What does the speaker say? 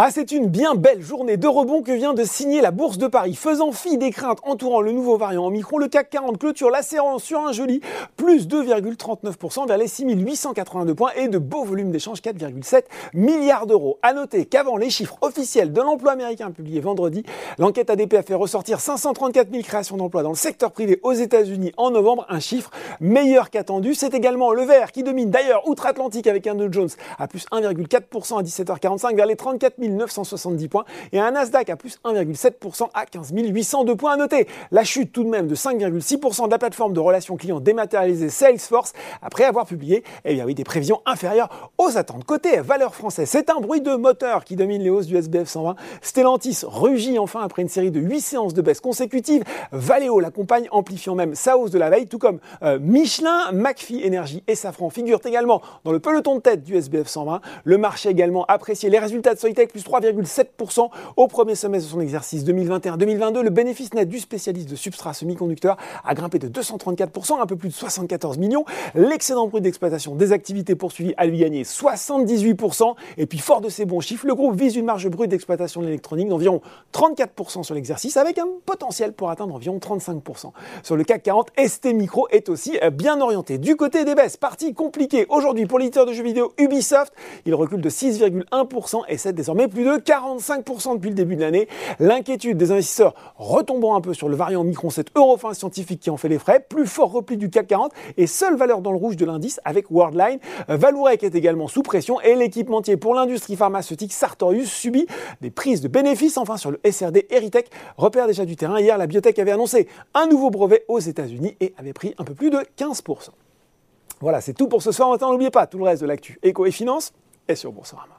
Ah, c'est une bien belle journée de rebond que vient de signer la Bourse de Paris. Faisant fi des craintes entourant le nouveau variant Omicron, le CAC 40 clôture la séance sur un joli plus 2,39% vers les 6882 points et de beaux volumes d'échanges 4,7 milliards d'euros. À noter qu'avant les chiffres officiels de l'emploi américain publiés vendredi, l'enquête ADP a fait ressortir 534 000 créations d'emplois dans le secteur privé aux États-Unis en novembre, un chiffre meilleur qu'attendu. C'est également le vert qui domine d'ailleurs outre-Atlantique avec un Dow Jones à plus 1,4% à 17h45 vers les 34 000 970 points et un Nasdaq à plus 1,7% à 15 802 points à noter. La chute tout de même de 5,6% de la plateforme de relations clients dématérialisée Salesforce après avoir publié eh bien oui, des prévisions inférieures Côté valeur française, c'est un bruit de moteur qui domine les hausses du SBF 120. Stellantis rugit enfin après une série de 8 séances de baisse consécutives. Valeo l'accompagne amplifiant même sa hausse de la veille, tout comme euh, Michelin, McPhee Energy et Safran figurent également dans le peloton de tête du SBF 120. Le marché également apprécié les résultats de Soitec 3,7% au premier semestre de son exercice 2021-2022. Le bénéfice net du spécialiste de substrat semi-conducteur a grimpé de 234%, un peu plus de 74 millions. L'excédent brut d'exploitation des activités poursuivies a lui gagné 78%. Et puis, fort de ces bons chiffres, le groupe vise une marge brute d'exploitation de l'électronique d'environ 34% sur l'exercice, avec un potentiel pour atteindre environ 35%. Sur le CAC 40, ST Micro est aussi bien orienté. Du côté des baisses, partie compliquée aujourd'hui pour l'éditeur de jeux vidéo Ubisoft, il recule de 6,1% et c'est désormais plus de 45% depuis le début de l'année. L'inquiétude des investisseurs retombant un peu sur le variant Micron, cet Eurofin scientifique qui en fait les frais, plus fort repli du CAC 40 et seule valeur dans le rouge de l'indice avec Worldline. Valourec est également sous pression et l'équipementier pour l'industrie pharmaceutique Sartorius subit des prises de bénéfices. Enfin, sur le SRD Eritech, repère déjà du terrain. Hier, la biotech avait annoncé un nouveau brevet aux États-Unis et avait pris un peu plus de 15%. Voilà, c'est tout pour ce soir. Maintenant, n'oubliez pas tout le reste de l'actu éco et finance est sur Boursorama.